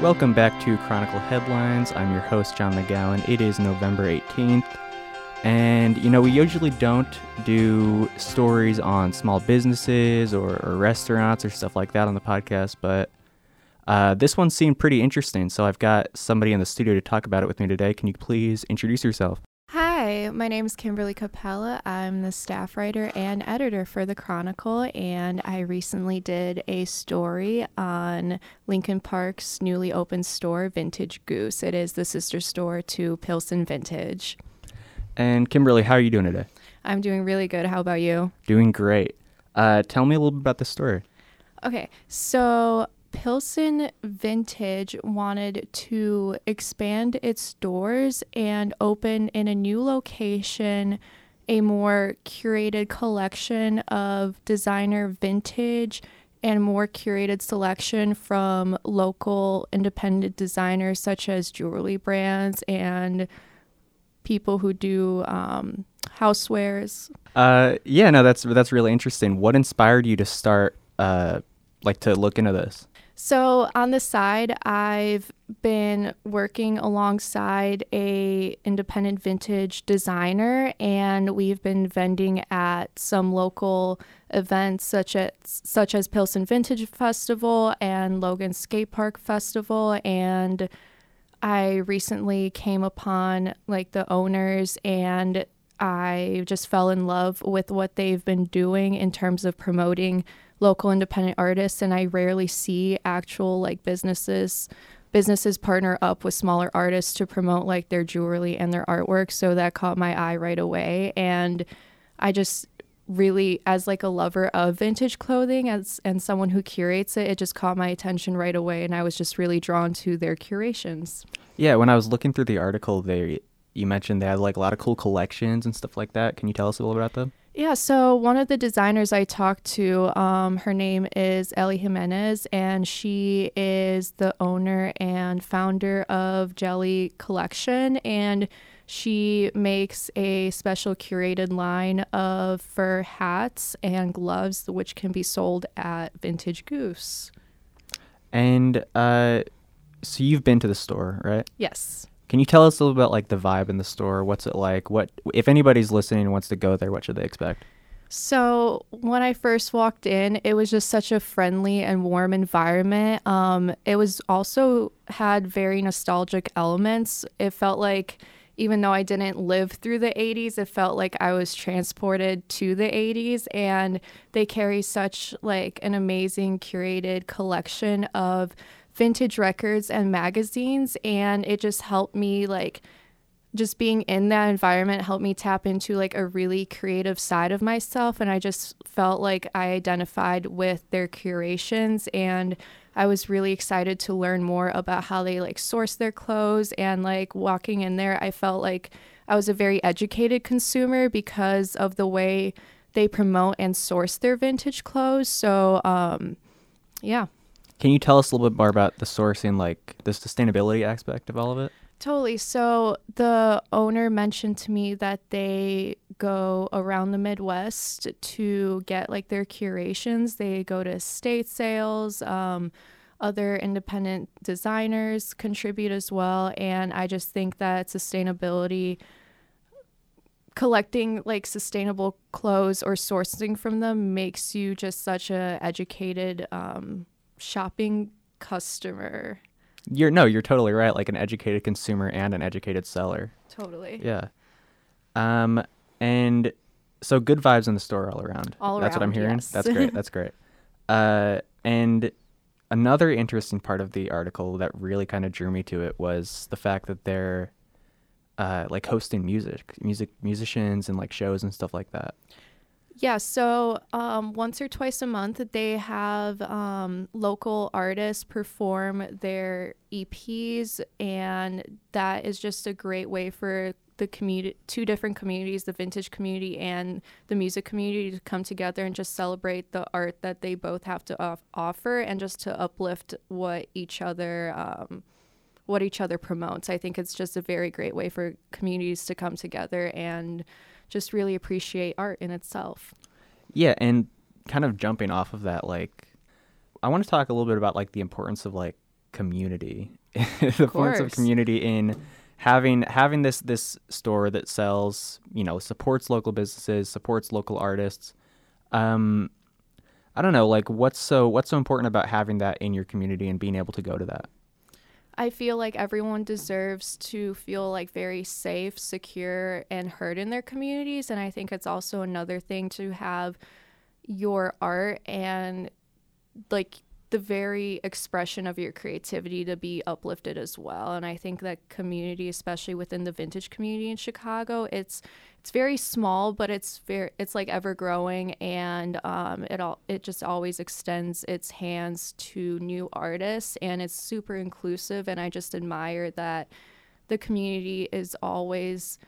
Welcome back to Chronicle Headlines. I'm your host, John McGowan. It is November 18th. And, you know, we usually don't do stories on small businesses or, or restaurants or stuff like that on the podcast, but uh, this one seemed pretty interesting. So I've got somebody in the studio to talk about it with me today. Can you please introduce yourself? Hi, my name is Kimberly Kapela. I'm the staff writer and editor for the Chronicle, and I recently did a story on Lincoln Park's newly opened store, Vintage Goose. It is the sister store to Pilsen Vintage. And Kimberly, how are you doing today? I'm doing really good. How about you? Doing great. Uh, tell me a little bit about the story. Okay, so Pilsen Vintage wanted to expand its doors and open in a new location a more curated collection of designer vintage and more curated selection from local independent designers such as jewelry brands and people who do um, housewares. Uh, yeah, no, that's that's really interesting. What inspired you to start, uh, like, to look into this? So on the side, I've been working alongside a independent vintage designer and we've been vending at some local events such as such as Pilsen Vintage Festival and Logan Skate Park Festival and I recently came upon like the owners and I just fell in love with what they've been doing in terms of promoting local independent artists and I rarely see actual like businesses businesses partner up with smaller artists to promote like their jewelry and their artwork so that caught my eye right away and I just really as like a lover of vintage clothing as and someone who curates it it just caught my attention right away and I was just really drawn to their curations. Yeah, when I was looking through the article they you mentioned they had like a lot of cool collections and stuff like that. Can you tell us a little about them? Yeah, so one of the designers I talked to, um, her name is Ellie Jimenez, and she is the owner and founder of Jelly Collection. And she makes a special curated line of fur hats and gloves, which can be sold at Vintage Goose. And uh, so you've been to the store, right? Yes. Can you tell us a little bit about like the vibe in the store? What's it like? What if anybody's listening and wants to go there? What should they expect? So when I first walked in, it was just such a friendly and warm environment. Um, it was also had very nostalgic elements. It felt like even though I didn't live through the 80s, it felt like I was transported to the 80s and they carry such like an amazing curated collection of vintage records and magazines and it just helped me like just being in that environment helped me tap into like a really creative side of myself and I just felt like I identified with their curations and I was really excited to learn more about how they like source their clothes and like walking in there I felt like I was a very educated consumer because of the way they promote and source their vintage clothes so um yeah can you tell us a little bit more about the sourcing, like the sustainability aspect of all of it? Totally. So the owner mentioned to me that they go around the Midwest to get like their curations. They go to estate sales. Um, other independent designers contribute as well, and I just think that sustainability collecting like sustainable clothes or sourcing from them makes you just such a educated um, shopping customer. You're no, you're totally right. Like an educated consumer and an educated seller. Totally. Yeah. Um, and so good vibes in the store all around. All That's around, what I'm hearing. yes. That's great. That's great. Uh, and another interesting part of the article that really kind of drew me to it was the fact that they're uh, like hosting music, music musicians and like shows and stuff like that. Yeah, so um, once or twice a month, they have um, local artists perform their EPs, and that is just a great way for the community, two different communities, the vintage community and the music community, to come together and just celebrate the art that they both have to off- offer, and just to uplift what each other. Um, what each other promotes. I think it's just a very great way for communities to come together and just really appreciate art in itself. Yeah, and kind of jumping off of that, like I want to talk a little bit about like the importance of like community, the importance of community in having having this this store that sells, you know, supports local businesses, supports local artists. Um, I don't know, like what's so what's so important about having that in your community and being able to go to that? I feel like everyone deserves to feel like very safe, secure, and heard in their communities. And I think it's also another thing to have your art and like the very expression of your creativity to be uplifted as well. And I think that community, especially within the vintage community in Chicago, it's it's very small, but it's very it's like ever growing, and um, it all it just always extends its hands to new artists, and it's super inclusive. And I just admire that the community is always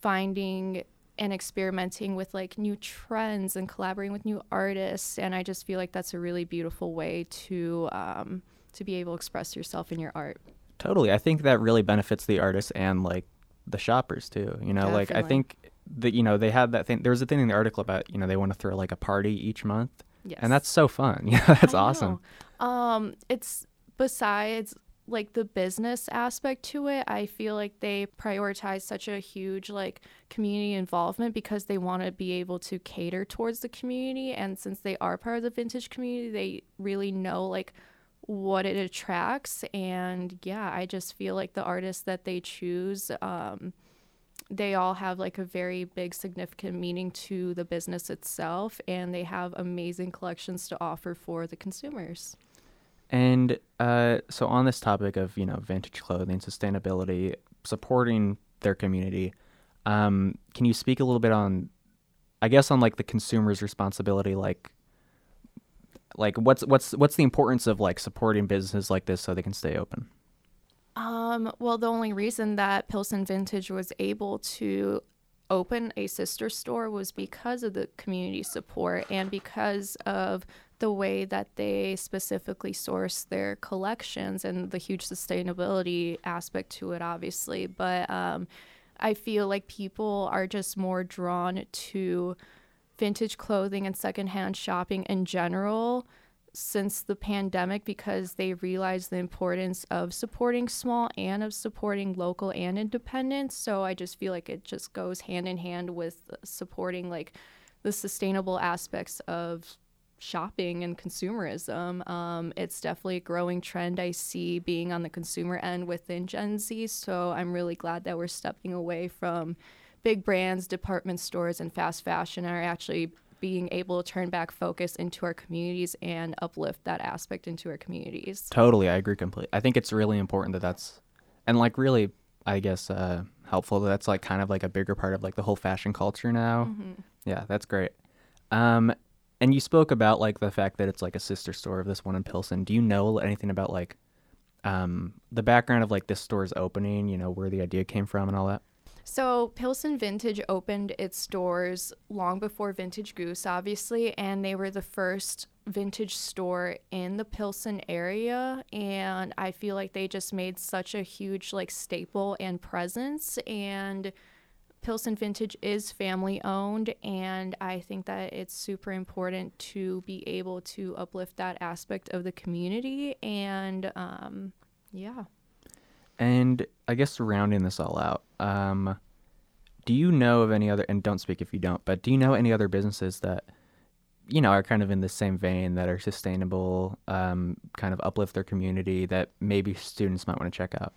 finding and experimenting with like new trends and collaborating with new artists and i just feel like that's a really beautiful way to um, to be able to express yourself in your art. Totally. I think that really benefits the artists and like the shoppers too you know? Definitely. like i think that you know they had that thing there was a thing in the article about you know they want to throw like a party each month yes. and that's so fun. Yeah that's awesome. Um it's besides like the business aspect to it, I feel like they prioritize such a huge like community involvement because they want to be able to cater towards the community. And since they are part of the vintage community, they really know like what it attracts. And yeah, I just feel like the artists that they choose um they all have like a very big significant meaning to the business itself. And they have amazing collections to offer for the consumers. And uh, so, on this topic of you know vintage clothing, sustainability, supporting their community, um, can you speak a little bit on, I guess, on like the consumer's responsibility, like, like what's what's what's the importance of like supporting businesses like this so they can stay open? Um, well, the only reason that Pilsen Vintage was able to open a sister store was because of the community support and because of the way that they specifically source their collections and the huge sustainability aspect to it, obviously. But um, I feel like people are just more drawn to vintage clothing and secondhand shopping in general since the pandemic because they realize the importance of supporting small and of supporting local and independent. So I just feel like it just goes hand in hand with supporting like the sustainable aspects of shopping and consumerism. Um, it's definitely a growing trend I see being on the consumer end within Gen Z. So I'm really glad that we're stepping away from big brands, department stores, and fast fashion and are actually being able to turn back focus into our communities and uplift that aspect into our communities. Totally, I agree completely. I think it's really important that that's, and like really, I guess, uh, helpful that that's like kind of like a bigger part of like the whole fashion culture now. Mm-hmm. Yeah, that's great. Um, and you spoke about like the fact that it's like a sister store of this one in Pilsen. Do you know anything about like um, the background of like this store's opening? You know where the idea came from and all that. So Pilsen Vintage opened its doors long before Vintage Goose, obviously, and they were the first vintage store in the Pilsen area and I feel like they just made such a huge like staple and presence and Pilsen Vintage is family owned, and I think that it's super important to be able to uplift that aspect of the community. And um, yeah. And I guess rounding this all out, um, do you know of any other, and don't speak if you don't, but do you know any other businesses that, you know, are kind of in the same vein that are sustainable, um, kind of uplift their community that maybe students might want to check out?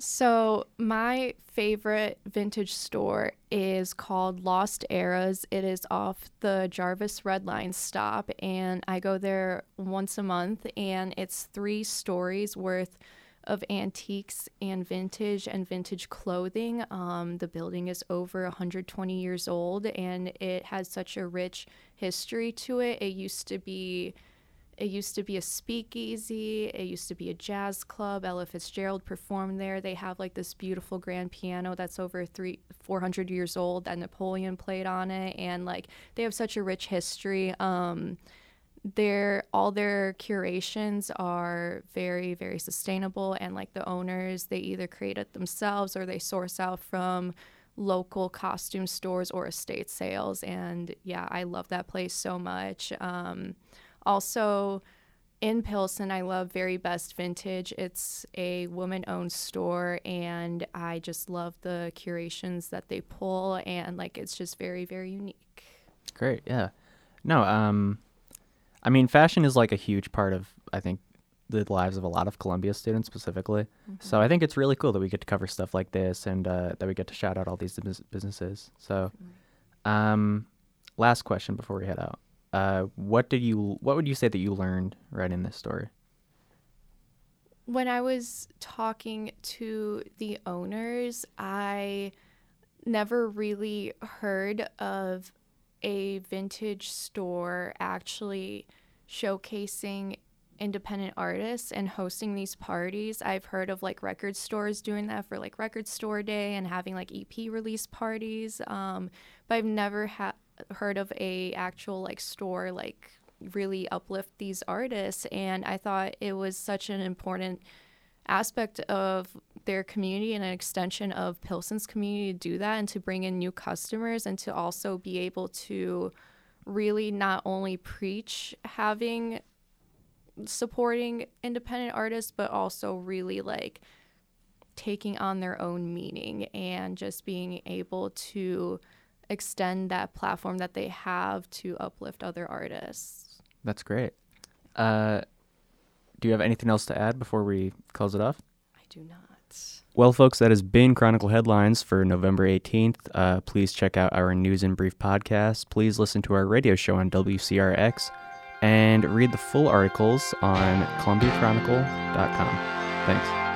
So, my favorite vintage store is called Lost Eras. It is off the Jarvis Red Line stop, and I go there once a month, and it's three stories worth of antiques and vintage and vintage clothing. Um, the building is over 120 years old, and it has such a rich history to it. It used to be it used to be a speakeasy. It used to be a jazz club. Ella Fitzgerald performed there. They have like this beautiful grand piano that's over three, four hundred years old that Napoleon played on it, and like they have such a rich history. Um, their all their curations are very very sustainable, and like the owners, they either create it themselves or they source out from local costume stores or estate sales. And yeah, I love that place so much. Um, also in Pilsen, I love Very Best Vintage. It's a woman owned store, and I just love the curations that they pull, and like it's just very, very unique. Great. Yeah. No, um, I mean, fashion is like a huge part of, I think, the lives of a lot of Columbia students specifically. So I think it's really cool that we get to cover stuff like this and uh, that we get to shout out all these businesses. So, um, last question before we head out. Uh, what did you? What would you say that you learned writing this story? When I was talking to the owners, I never really heard of a vintage store actually showcasing independent artists and hosting these parties. I've heard of like record stores doing that for like record store day and having like EP release parties. Um, but I've never had heard of a actual like store like really uplift these artists and I thought it was such an important aspect of their community and an extension of Pilsen's community to do that and to bring in new customers and to also be able to really not only preach having supporting independent artists but also really like taking on their own meaning and just being able to extend that platform that they have to uplift other artists. That's great. Uh, do you have anything else to add before we close it off? I do not. Well, folks, that has been Chronicle Headlines for November 18th. Uh, please check out our News and Brief podcast. Please listen to our radio show on WCRX and read the full articles on ColumbiaChronicle.com. Thanks.